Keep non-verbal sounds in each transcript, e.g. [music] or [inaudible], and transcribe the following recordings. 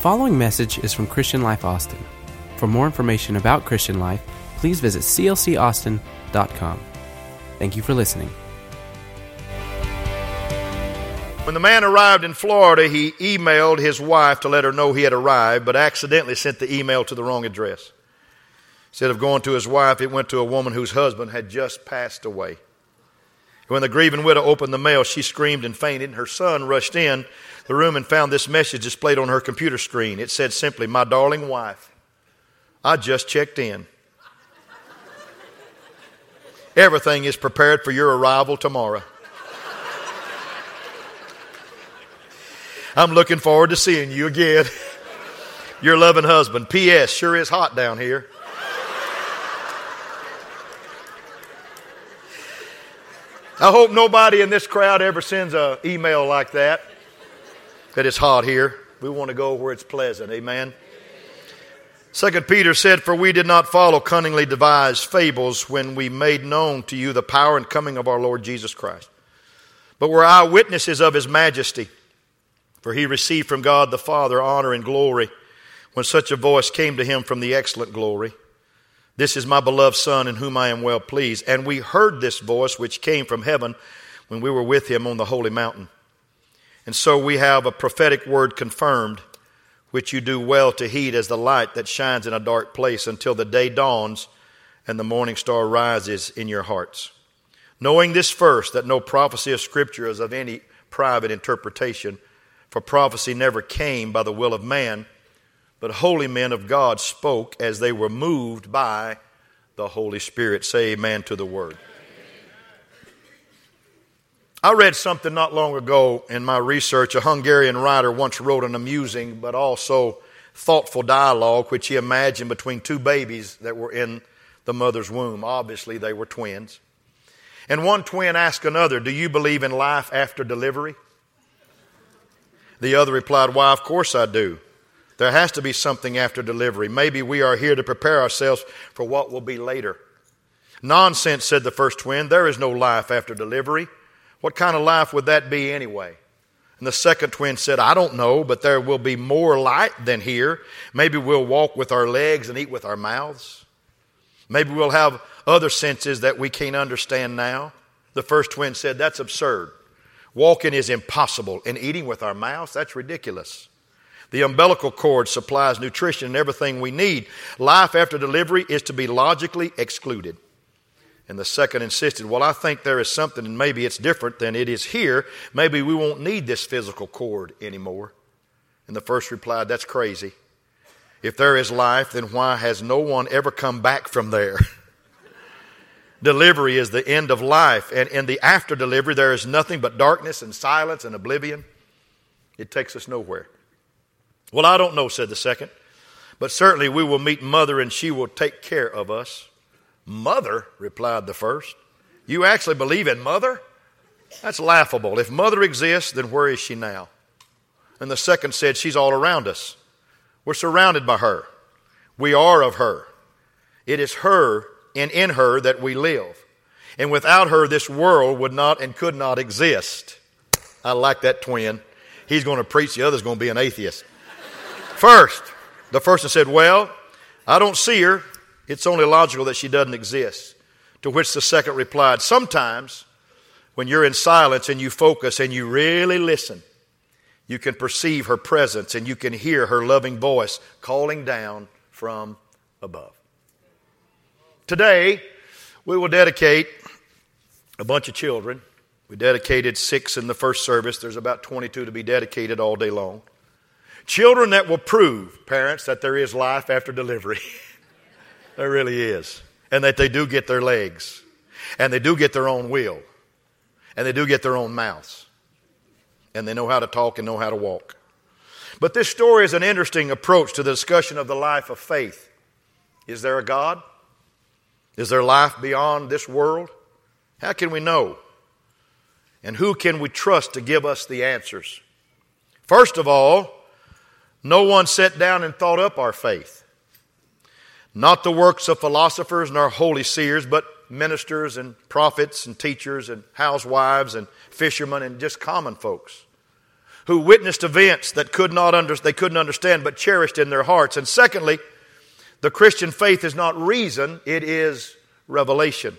following message is from Christian Life Austin. For more information about Christian Life, please visit clcaustin.com. Thank you for listening. When the man arrived in Florida, he emailed his wife to let her know he had arrived, but accidentally sent the email to the wrong address. Instead of going to his wife, it went to a woman whose husband had just passed away. When the grieving widow opened the mail, she screamed and fainted. Her son rushed in the room and found this message displayed on her computer screen. It said simply, My darling wife, I just checked in. Everything is prepared for your arrival tomorrow. I'm looking forward to seeing you again. Your loving husband. P.S. Sure is hot down here. I hope nobody in this crowd ever sends an email like that. That it's hot here. We want to go where it's pleasant. Amen. Second Peter said, For we did not follow cunningly devised fables when we made known to you the power and coming of our Lord Jesus Christ, but were eyewitnesses of his majesty. For he received from God the Father honor and glory when such a voice came to him from the excellent glory. This is my beloved Son in whom I am well pleased. And we heard this voice which came from heaven when we were with him on the holy mountain. And so we have a prophetic word confirmed, which you do well to heed as the light that shines in a dark place until the day dawns and the morning star rises in your hearts. Knowing this first, that no prophecy of Scripture is of any private interpretation, for prophecy never came by the will of man but holy men of God spoke as they were moved by the Holy Spirit. Say amen to the word. I read something not long ago in my research. A Hungarian writer once wrote an amusing but also thoughtful dialogue which he imagined between two babies that were in the mother's womb. Obviously, they were twins. And one twin asked another, Do you believe in life after delivery? The other replied, Why, of course I do. There has to be something after delivery. Maybe we are here to prepare ourselves for what will be later. Nonsense, said the first twin. There is no life after delivery. What kind of life would that be anyway? And the second twin said, I don't know, but there will be more light than here. Maybe we'll walk with our legs and eat with our mouths. Maybe we'll have other senses that we can't understand now. The first twin said, That's absurd. Walking is impossible, and eating with our mouths, that's ridiculous. The umbilical cord supplies nutrition and everything we need. Life after delivery is to be logically excluded. And the second insisted, Well, I think there is something, and maybe it's different than it is here. Maybe we won't need this physical cord anymore. And the first replied, That's crazy. If there is life, then why has no one ever come back from there? [laughs] delivery is the end of life. And in the after delivery, there is nothing but darkness and silence and oblivion. It takes us nowhere. Well, I don't know, said the second, but certainly we will meet mother and she will take care of us. Mother, replied the first. You actually believe in mother? That's laughable. If mother exists, then where is she now? And the second said, She's all around us. We're surrounded by her. We are of her. It is her and in her that we live. And without her, this world would not and could not exist. I like that twin. He's going to preach, the other's going to be an atheist. First, the first one said, Well, I don't see her. It's only logical that she doesn't exist. To which the second replied, Sometimes when you're in silence and you focus and you really listen, you can perceive her presence and you can hear her loving voice calling down from above. Today, we will dedicate a bunch of children. We dedicated six in the first service. There's about 22 to be dedicated all day long. Children that will prove, parents, that there is life after delivery. [laughs] there really is. And that they do get their legs. And they do get their own will. And they do get their own mouths. And they know how to talk and know how to walk. But this story is an interesting approach to the discussion of the life of faith. Is there a God? Is there life beyond this world? How can we know? And who can we trust to give us the answers? First of all, no one sat down and thought up our faith. Not the works of philosophers nor holy seers, but ministers and prophets and teachers and housewives and fishermen and just common folks who witnessed events that could not under, they couldn't understand but cherished in their hearts. And secondly, the Christian faith is not reason, it is revelation.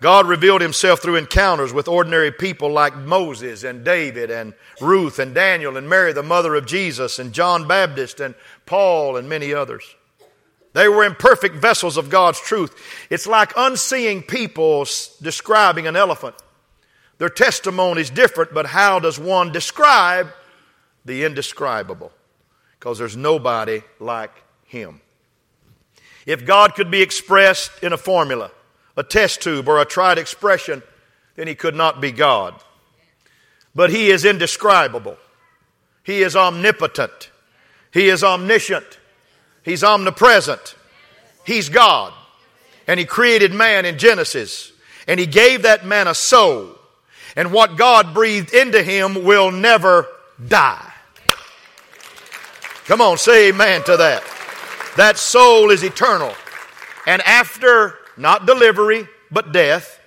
God revealed himself through encounters with ordinary people like Moses and David and Ruth and Daniel and Mary, the mother of Jesus, and John Baptist and Paul and many others. They were imperfect vessels of God's truth. It's like unseeing people describing an elephant. Their testimony is different, but how does one describe the indescribable? Because there's nobody like him. If God could be expressed in a formula, a test tube, or a tried expression, then he could not be God. But he is indescribable. He is omnipotent. He is omniscient. He's omnipresent. He's God. And he created man in Genesis. And he gave that man a soul. And what God breathed into him will never die. Come on, say amen to that. That soul is eternal. And after not delivery, but death,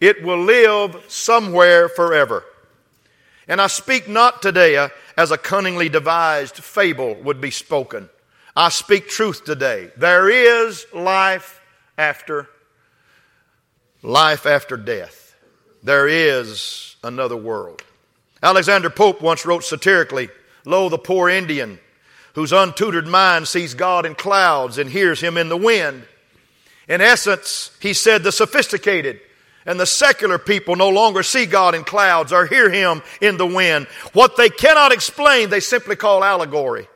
it will live somewhere forever. And I speak not today uh, as a cunningly devised fable would be spoken. I speak truth today. There is life after life after death. There is another world. Alexander Pope once wrote satirically, Lo, the poor Indian, whose untutored mind sees God in clouds and hears him in the wind. In essence, he said the sophisticated and the secular people no longer see God in clouds or hear him in the wind. What they cannot explain, they simply call allegory.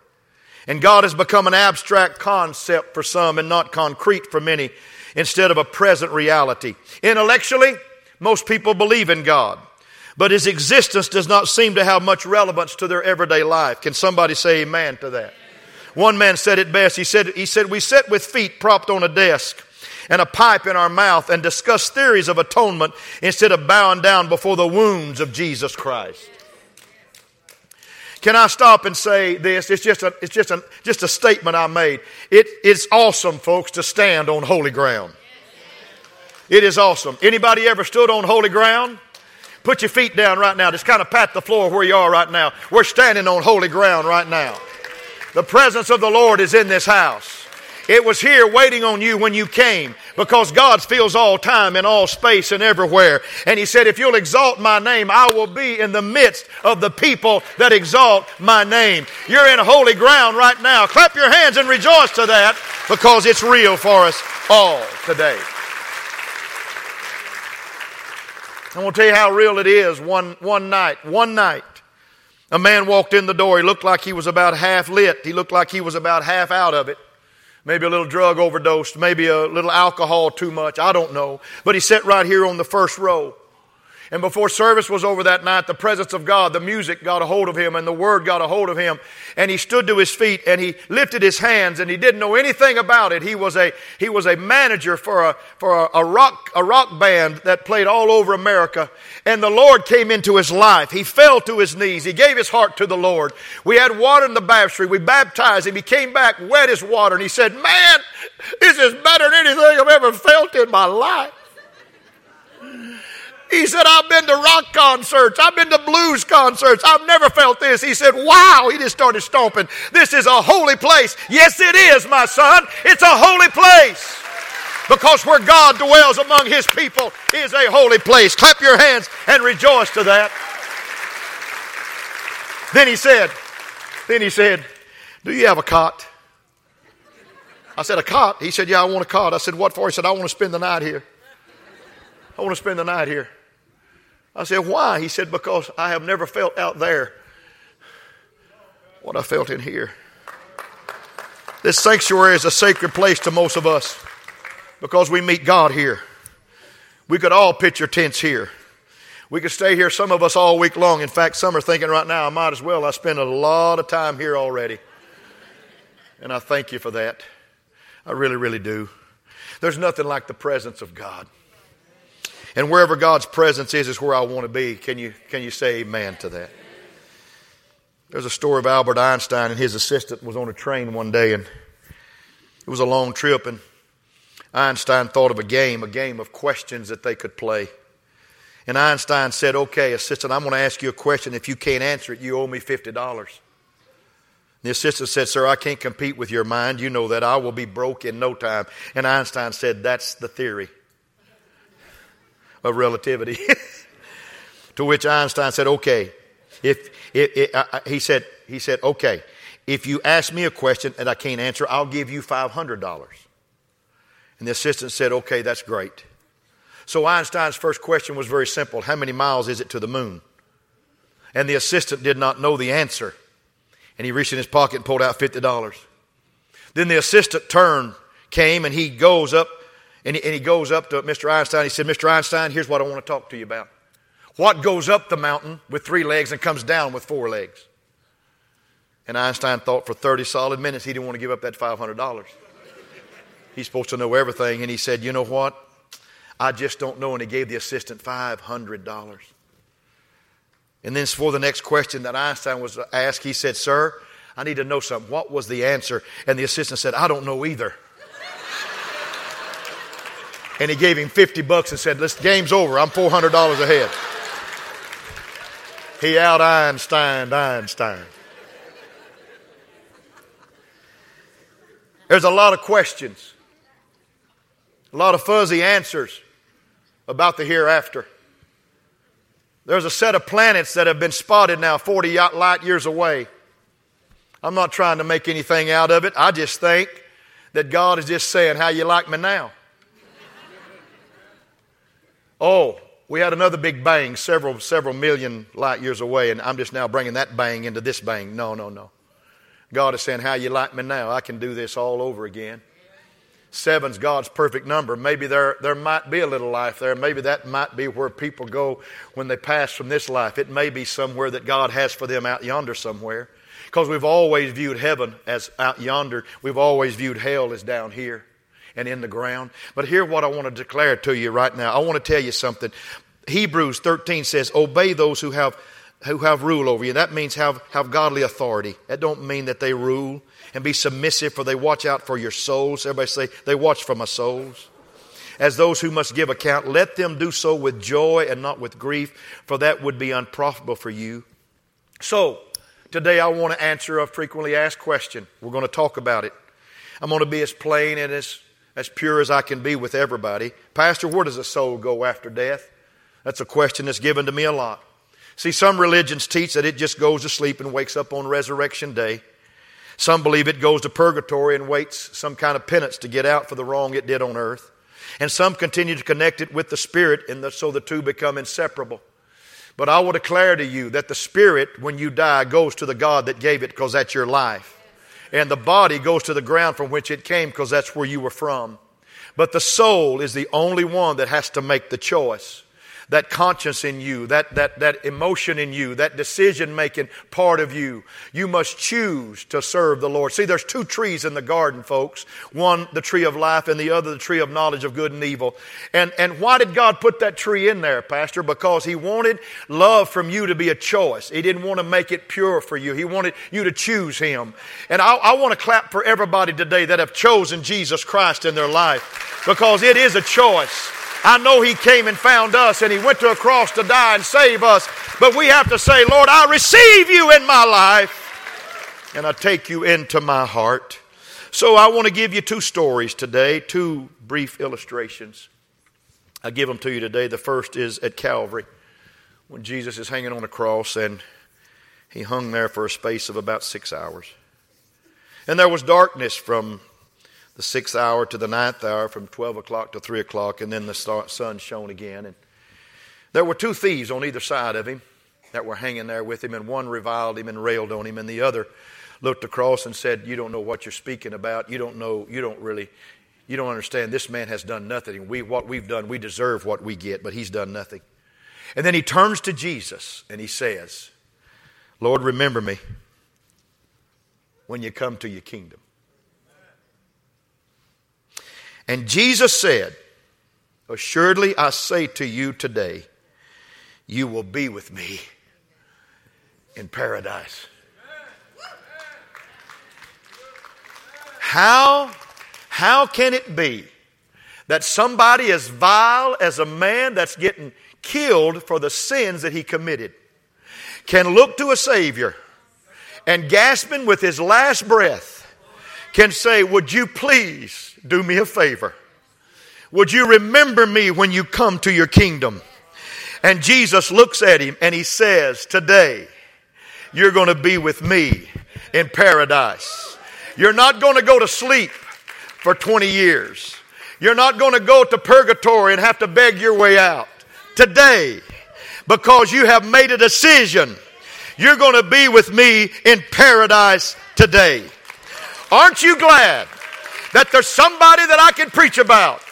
And God has become an abstract concept for some and not concrete for many instead of a present reality. Intellectually, most people believe in God, but his existence does not seem to have much relevance to their everyday life. Can somebody say amen to that? One man said it best. He said, he said, We sit with feet propped on a desk and a pipe in our mouth and discuss theories of atonement instead of bowing down before the wounds of Jesus Christ. Can I stop and say this? It's just a, it's just a, just a statement I made. It, it's awesome, folks, to stand on holy ground. It is awesome. Anybody ever stood on holy ground? Put your feet down right now. Just kind of pat the floor where you are right now. We're standing on holy ground right now. The presence of the Lord is in this house. It was here waiting on you when you came because God fills all time and all space and everywhere. And He said, if you'll exalt my name, I will be in the midst of the people that exalt my name. You're in holy ground right now. Clap your hands and rejoice to that because it's real for us all today. I want to tell you how real it is. One, one night, one night, a man walked in the door. He looked like he was about half lit. He looked like he was about half out of it maybe a little drug overdose, maybe a little alcohol too much. I don't know. But he sat right here on the first row. And before service was over that night, the presence of God, the music got a hold of him and the word got a hold of him. And he stood to his feet and he lifted his hands and he didn't know anything about it. He was a, he was a manager for a, for a, a rock, a rock band that played all over America. And the Lord came into his life. He fell to his knees. He gave his heart to the Lord. We had water in the baptistry. We baptized him. He came back wet as water and he said, man, this is better than anything I've ever felt in my life. He said, I've been to rock concerts. I've been to blues concerts. I've never felt this. He said, wow. He just started stomping. This is a holy place. Yes, it is, my son. It's a holy place. Because where God dwells among his people is a holy place. Clap your hands and rejoice to that. Then he said, then he said, do you have a cot? I said, a cot? He said, yeah, I want a cot. I said, what for? He said, I want to spend the night here. I want to spend the night here. I said, Why? He said, Because I have never felt out there what I felt in here. This sanctuary is a sacred place to most of us because we meet God here. We could all pitch your tents here. We could stay here, some of us, all week long. In fact, some are thinking right now, I might as well. I spend a lot of time here already. And I thank you for that. I really, really do. There's nothing like the presence of God. And wherever God's presence is, is where I want to be. Can you, can you say amen to that? There's a story of Albert Einstein and his assistant was on a train one day and it was a long trip and Einstein thought of a game, a game of questions that they could play. And Einstein said, Okay, assistant, I'm going to ask you a question. If you can't answer it, you owe me $50. The assistant said, Sir, I can't compete with your mind. You know that. I will be broke in no time. And Einstein said, That's the theory of relativity. [laughs] to which Einstein said, Okay. If, if, uh, he said, he said, okay, if you ask me a question and I can't answer, I'll give you $500. And the assistant said, okay, that's great. So Einstein's first question was very simple How many miles is it to the moon? And the assistant did not know the answer. And he reached in his pocket and pulled out $50. Then the assistant turned, came, and he goes up, and he, and he goes up to Mr. Einstein. He said, Mr. Einstein, here's what I want to talk to you about. What goes up the mountain with three legs and comes down with four legs? And Einstein thought for 30 solid minutes he didn't want to give up that $500. He's supposed to know everything. And he said, You know what? I just don't know. And he gave the assistant $500. And then for the next question that Einstein was asked, he said, Sir, I need to know something. What was the answer? And the assistant said, I don't know either. And he gave him 50 bucks and said, Listen, game's over. I'm $400 ahead. He out Einstein Einstein. There's a lot of questions, a lot of fuzzy answers about the hereafter. There's a set of planets that have been spotted now 40 light years away. I'm not trying to make anything out of it. I just think that God is just saying, How you like me now? Oh, we had another big bang several, several million light years away, and I'm just now bringing that bang into this bang. No, no, no. God is saying, How you like me now? I can do this all over again. Seven's God's perfect number. Maybe there, there might be a little life there. Maybe that might be where people go when they pass from this life. It may be somewhere that God has for them out yonder somewhere. Because we've always viewed heaven as out yonder, we've always viewed hell as down here and in the ground. But hear what I want to declare to you right now. I want to tell you something. Hebrews 13 says, Obey those who have who have rule over you. That means have, have godly authority. That don't mean that they rule and be submissive for they watch out for your souls. Everybody say, they watch for my souls. As those who must give account, let them do so with joy and not with grief, for that would be unprofitable for you. So, today I want to answer a frequently asked question. We're going to talk about it. I'm going to be as plain and as, as pure as I can be with everybody. Pastor, where does a soul go after death? That's a question that's given to me a lot. See, some religions teach that it just goes to sleep and wakes up on resurrection day. Some believe it goes to purgatory and waits some kind of penance to get out for the wrong it did on earth. And some continue to connect it with the Spirit, and the, so the two become inseparable. But I will declare to you that the Spirit, when you die, goes to the God that gave it because that's your life. And the body goes to the ground from which it came because that's where you were from. But the soul is the only one that has to make the choice that conscience in you, that, that, that emotion in you, that decision making part of you. You must choose to serve the Lord. See, there's two trees in the garden, folks. One, the tree of life, and the other, the tree of knowledge of good and evil. And, and why did God put that tree in there, Pastor? Because He wanted love from you to be a choice. He didn't want to make it pure for you. He wanted you to choose Him. And I, I want to clap for everybody today that have chosen Jesus Christ in their life because it is a choice. I know He came and found us and He went to a cross to die and save us. But we have to say, Lord, I receive you in my life and I take you into my heart. So I want to give you two stories today, two brief illustrations. I give them to you today. The first is at Calvary when Jesus is hanging on a cross and he hung there for a space of about six hours. And there was darkness from the sixth hour to the ninth hour, from 12 o'clock to 3 o'clock, and then the sun shone again. And there were two thieves on either side of him that were hanging there with him, and one reviled him and railed on him, and the other looked across and said, You don't know what you're speaking about. You don't know, you don't really, you don't understand. This man has done nothing. We, what we've done, we deserve what we get, but he's done nothing. And then he turns to Jesus and he says, Lord, remember me when you come to your kingdom. And Jesus said, Assuredly I say to you today, you will be with me in paradise. How, how can it be that somebody as vile as a man that's getting killed for the sins that he committed, can look to a Savior and gasping with his last breath can say, Would you please do me a favor? Would you remember me when you come to your kingdom? And Jesus looks at him and he says, Today, you're going to be with me in paradise. You're not going to go to sleep for 20 years. You're not going to go to purgatory and have to beg your way out. Today, because you have made a decision, you're going to be with me in paradise today. Aren't you glad that there's somebody that I can preach about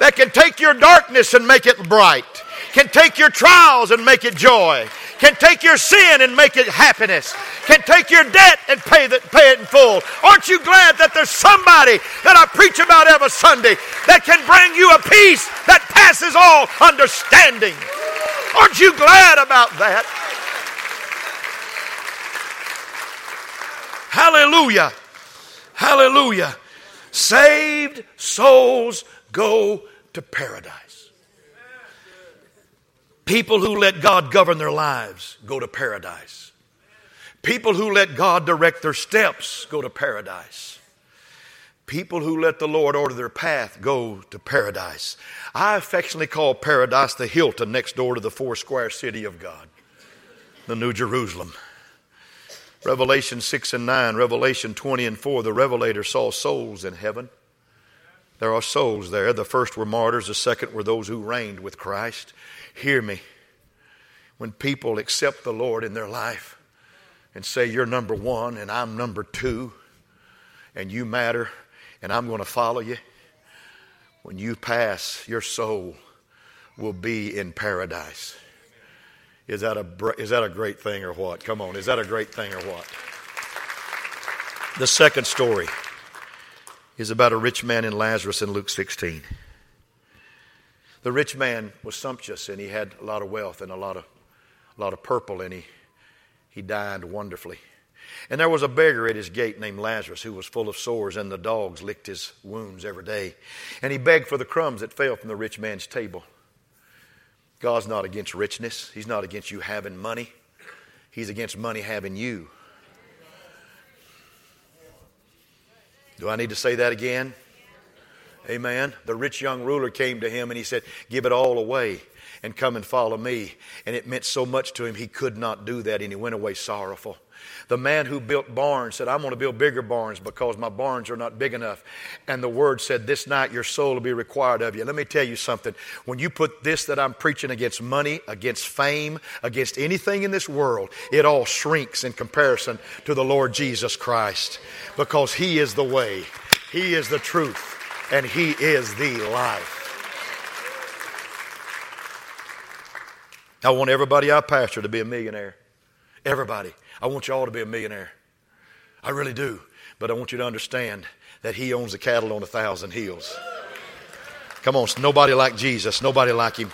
that can take your darkness and make it bright, can take your trials and make it joy, can take your sin and make it happiness, can take your debt and pay, the, pay it in full. Aren't you glad that there's somebody that I preach about every Sunday that can bring you a peace that passes all understanding? Aren't you glad about that? Hallelujah. Hallelujah. Saved souls go to paradise. People who let God govern their lives go to paradise. People who let God direct their steps go to paradise. People who let the Lord order their path go to paradise. I affectionately call paradise the Hilton next door to the four square city of God, the New Jerusalem. Revelation 6 and 9, Revelation 20 and 4, the Revelator saw souls in heaven. There are souls there. The first were martyrs, the second were those who reigned with Christ. Hear me. When people accept the Lord in their life and say, You're number one and I'm number two, and you matter and I'm going to follow you, when you pass, your soul will be in paradise. Is that, a, is that a great thing or what? Come on, is that a great thing or what? The second story is about a rich man and Lazarus in Luke 16. The rich man was sumptuous and he had a lot of wealth and a lot of, a lot of purple and he, he died wonderfully. And there was a beggar at his gate named Lazarus who was full of sores, and the dogs licked his wounds every day. And he begged for the crumbs that fell from the rich man's table. God's not against richness, He's not against you having money, He's against money having you. Do I need to say that again? Amen. The rich young ruler came to him and he said, Give it all away and come and follow me. And it meant so much to him, he could not do that and he went away sorrowful. The man who built barns said, I'm going to build bigger barns because my barns are not big enough. And the word said, This night your soul will be required of you. Let me tell you something. When you put this that I'm preaching against money, against fame, against anything in this world, it all shrinks in comparison to the Lord Jesus Christ because He is the way, He is the truth, and He is the life. I want everybody I pastor to be a millionaire. Everybody. I want you all to be a millionaire. I really do. But I want you to understand that He owns the cattle on a thousand hills. Come on, nobody like Jesus, nobody like Him.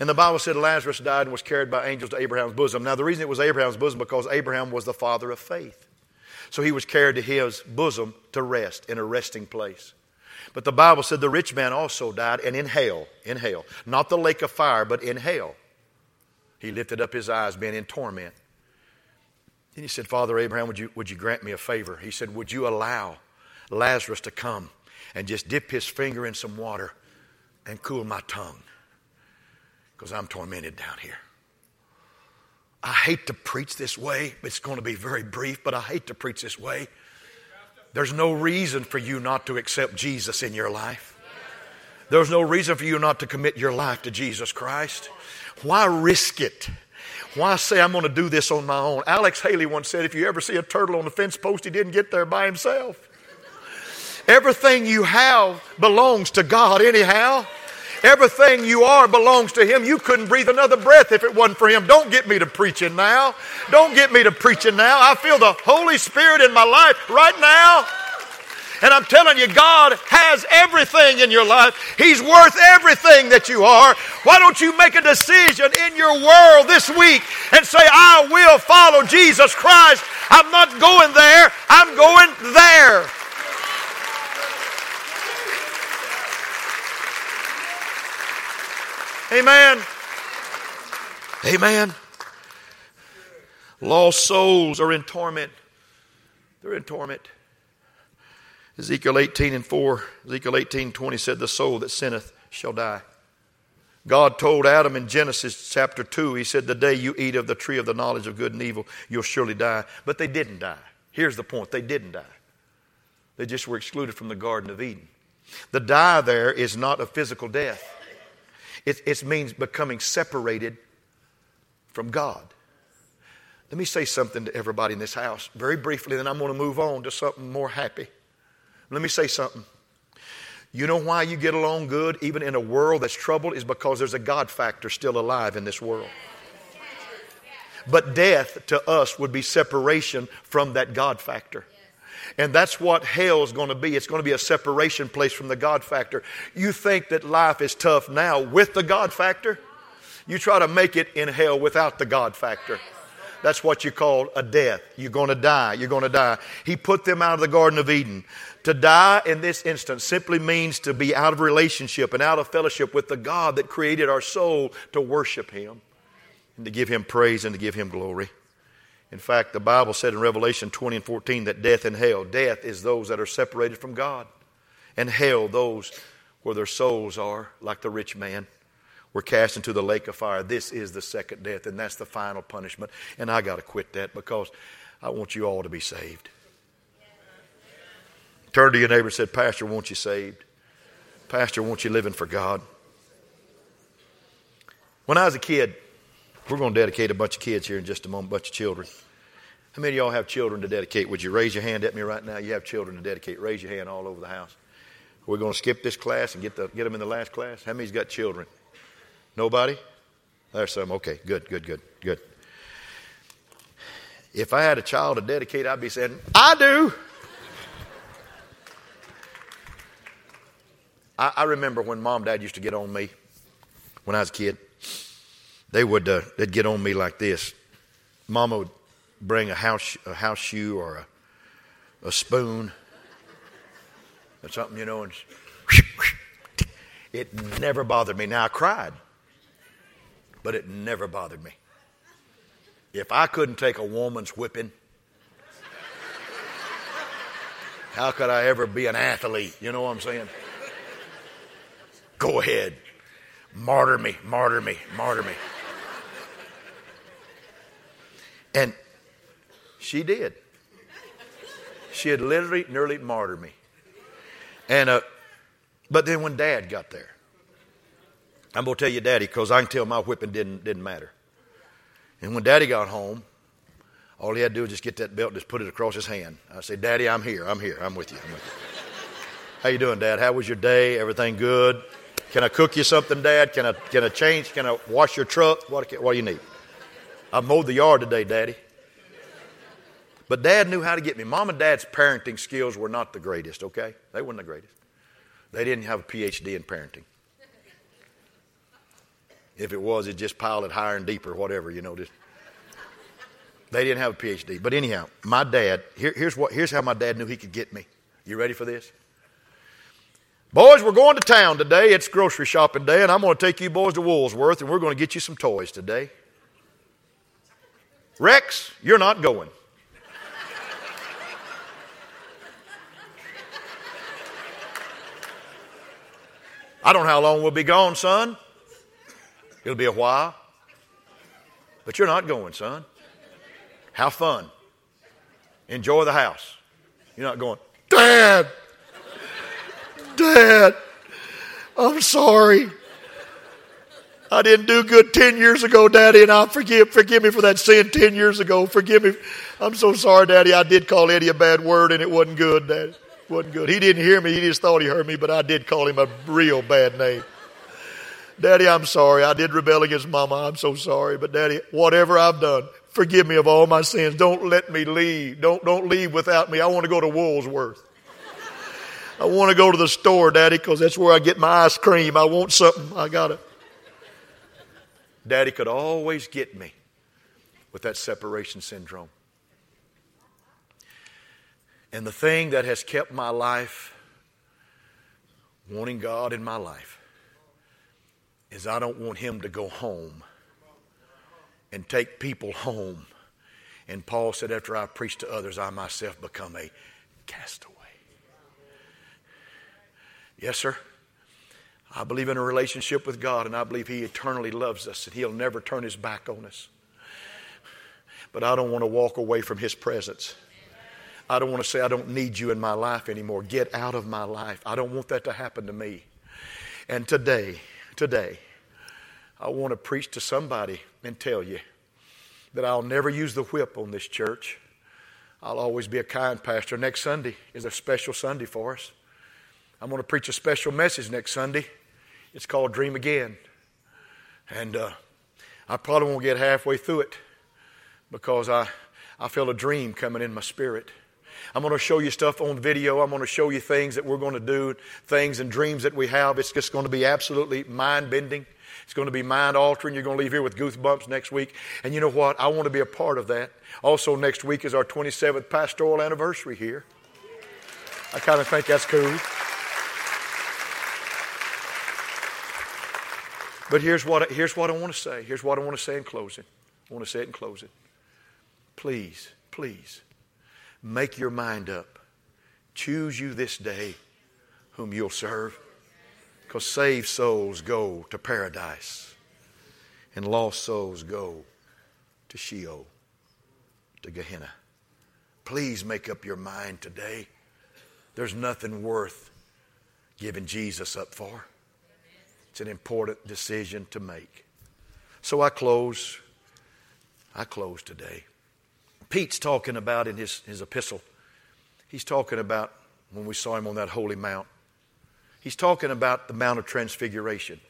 And the Bible said Lazarus died and was carried by angels to Abraham's bosom. Now, the reason it was Abraham's bosom because Abraham was the father of faith. So he was carried to his bosom to rest in a resting place. But the Bible said the rich man also died, and in hell, in hell, not the lake of fire, but in hell, he lifted up his eyes, being in torment. Then he said, Father Abraham, would you, would you grant me a favor? He said, Would you allow Lazarus to come and just dip his finger in some water and cool my tongue? Because I'm tormented down here. I hate to preach this way. It's going to be very brief, but I hate to preach this way. There's no reason for you not to accept Jesus in your life. There's no reason for you not to commit your life to Jesus Christ. Why risk it? Why say I'm going to do this on my own? Alex Haley once said, if you ever see a turtle on the fence post, he didn't get there by himself. Everything you have belongs to God, anyhow. Everything you are belongs to Him. You couldn't breathe another breath if it wasn't for Him. Don't get me to preaching now. Don't get me to preaching now. I feel the Holy Spirit in my life right now. And I'm telling you, God has everything in your life. He's worth everything that you are. Why don't you make a decision in your world this week and say, I will follow Jesus Christ. I'm not going there, I'm going there. Amen. Amen. Lost souls are in torment. They're in torment. Ezekiel 18 and 4, Ezekiel 18 20 said, The soul that sinneth shall die. God told Adam in Genesis chapter 2, He said, The day you eat of the tree of the knowledge of good and evil, you'll surely die. But they didn't die. Here's the point they didn't die, they just were excluded from the Garden of Eden. The die there is not a physical death, it, it means becoming separated from God. Let me say something to everybody in this house very briefly, then I'm going to move on to something more happy. Let me say something. You know why you get along good even in a world that's troubled is because there's a God factor still alive in this world. But death to us would be separation from that God factor. And that's what hell is going to be. It's going to be a separation place from the God factor. You think that life is tough now with the God factor? You try to make it in hell without the God factor. That's what you call a death. You're going to die. You're going to die. He put them out of the Garden of Eden. To die in this instance simply means to be out of relationship and out of fellowship with the God that created our soul to worship Him and to give Him praise and to give Him glory. In fact, the Bible said in Revelation 20 and 14 that death and hell, death is those that are separated from God, and hell, those where their souls are, like the rich man were cast into the lake of fire. This is the second death, and that's the final punishment. And I got to quit that because I want you all to be saved. Turn to your neighbor and said, Pastor, won't you saved? Pastor, won't you living for God? When I was a kid, we're going to dedicate a bunch of kids here in just a moment, a bunch of children. How many of y'all have children to dedicate? Would you raise your hand at me right now? You have children to dedicate. Raise your hand all over the house. We're going to skip this class and get, the, get them in the last class. How many's got children? Nobody? There's some. Okay, good, good, good, good. If I had a child to dedicate, I'd be saying, I do. I, I remember when mom and dad used to get on me when I was a kid. They would uh, they'd get on me like this. Mama would bring a house a house shoe or a, a spoon or something, you know, and it never bothered me. Now I cried but it never bothered me. If I couldn't take a woman's whipping, how could I ever be an athlete? You know what I'm saying? Go ahead. Martyr me, martyr me, martyr me. And she did. She had literally nearly martyred me. And uh, but then when dad got there, I'm going to tell you, Daddy, because I can tell my whipping didn't, didn't matter. And when Daddy got home, all he had to do was just get that belt and just put it across his hand. I said, Daddy, I'm here. I'm here. I'm with you. I'm with you. How you doing, Dad? How was your day? Everything good? Can I cook you something, Dad? Can I, can I change? Can I wash your truck? What, what do you need? I mowed the yard today, Daddy. But Dad knew how to get me. Mom and Dad's parenting skills were not the greatest, okay? They weren't the greatest. They didn't have a PhD in parenting. If it was, it just piled it higher and deeper, whatever, you know. Just. They didn't have a PhD. But anyhow, my dad, here, here's, what, here's how my dad knew he could get me. You ready for this? Boys, we're going to town today. It's grocery shopping day, and I'm going to take you boys to Woolsworth, and we're going to get you some toys today. Rex, you're not going. I don't know how long we'll be gone, son. It'll be a while. But you're not going, son. Have fun. Enjoy the house. You're not going, Dad, Dad, I'm sorry. I didn't do good 10 years ago, Daddy, and I forgive, forgive me for that sin 10 years ago. Forgive me. I'm so sorry, Daddy. I did call Eddie a bad word and it wasn't good, Daddy. It wasn't good. He didn't hear me. He just thought he heard me, but I did call him a real bad name. Daddy, I'm sorry. I did rebel against Mama. I'm so sorry. But Daddy, whatever I've done, forgive me of all my sins. Don't let me leave. Don't, don't leave without me. I want to go to Woolsworth. I want to go to the store, Daddy, because that's where I get my ice cream. I want something. I got it. Daddy could always get me with that separation syndrome. And the thing that has kept my life wanting God in my life is I don't want him to go home and take people home. And Paul said, After I preach to others, I myself become a castaway. Yes, sir. I believe in a relationship with God, and I believe He eternally loves us, and He'll never turn His back on us. But I don't want to walk away from His presence. I don't want to say, I don't need you in my life anymore. Get out of my life. I don't want that to happen to me. And today, today, I want to preach to somebody and tell you that I'll never use the whip on this church. I'll always be a kind pastor. Next Sunday is a special Sunday for us. I'm going to preach a special message next Sunday. It's called Dream Again. And uh, I probably won't get halfway through it because I, I feel a dream coming in my spirit. I'm going to show you stuff on video. I'm going to show you things that we're going to do, things and dreams that we have. It's just going to be absolutely mind bending. It's going to be mind altering. You're going to leave here with goosebumps next week. And you know what? I want to be a part of that. Also, next week is our 27th pastoral anniversary here. I kind of think that's cool. But here's what, here's what I want to say. Here's what I want to say in closing. I want to say it in closing. Please, please, make your mind up. Choose you this day whom you'll serve. Because saved souls go to paradise, and lost souls go to Sheol, to Gehenna. Please make up your mind today. There's nothing worth giving Jesus up for. It's an important decision to make. So I close. I close today. Pete's talking about in his, his epistle, he's talking about when we saw him on that holy mount. He's talking about the Mount of Transfiguration.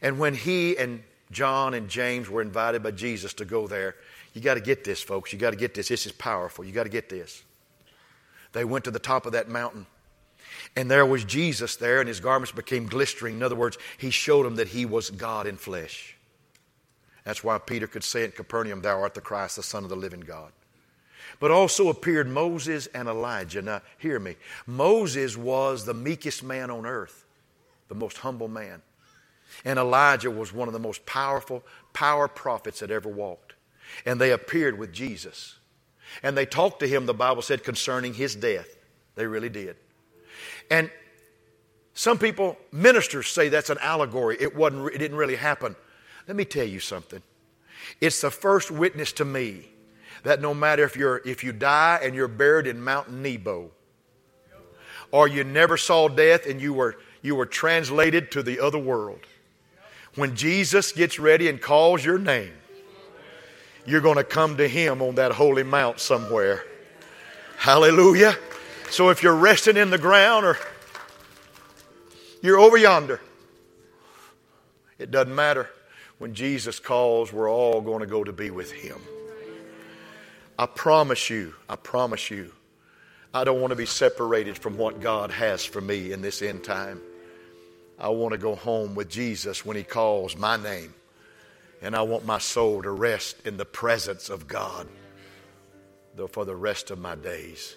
And when he and John and James were invited by Jesus to go there, you got to get this, folks. You got to get this. This is powerful. You got to get this. They went to the top of that mountain. And there was Jesus there, and his garments became glistering. In other words, he showed them that he was God in flesh. That's why Peter could say in Capernaum, Thou art the Christ, the Son of the living God. But also appeared Moses and Elijah. Now, hear me. Moses was the meekest man on earth, the most humble man. And Elijah was one of the most powerful power prophets that ever walked. And they appeared with Jesus. And they talked to him, the Bible said, concerning his death. They really did. And some people, ministers, say that's an allegory. It, wasn't, it didn't really happen. Let me tell you something. It's the first witness to me that no matter if, you're, if you die and you're buried in Mount Nebo, or you never saw death and you were, you were translated to the other world, when Jesus gets ready and calls your name, you're going to come to Him on that holy mount somewhere. Hallelujah. So if you're resting in the ground or you're over yonder, it doesn't matter. When Jesus calls, we're all going to go to be with Him. I promise you, I promise you, I don't want to be separated from what God has for me in this end time. I want to go home with Jesus when He calls my name. And I want my soul to rest in the presence of God for the rest of my days.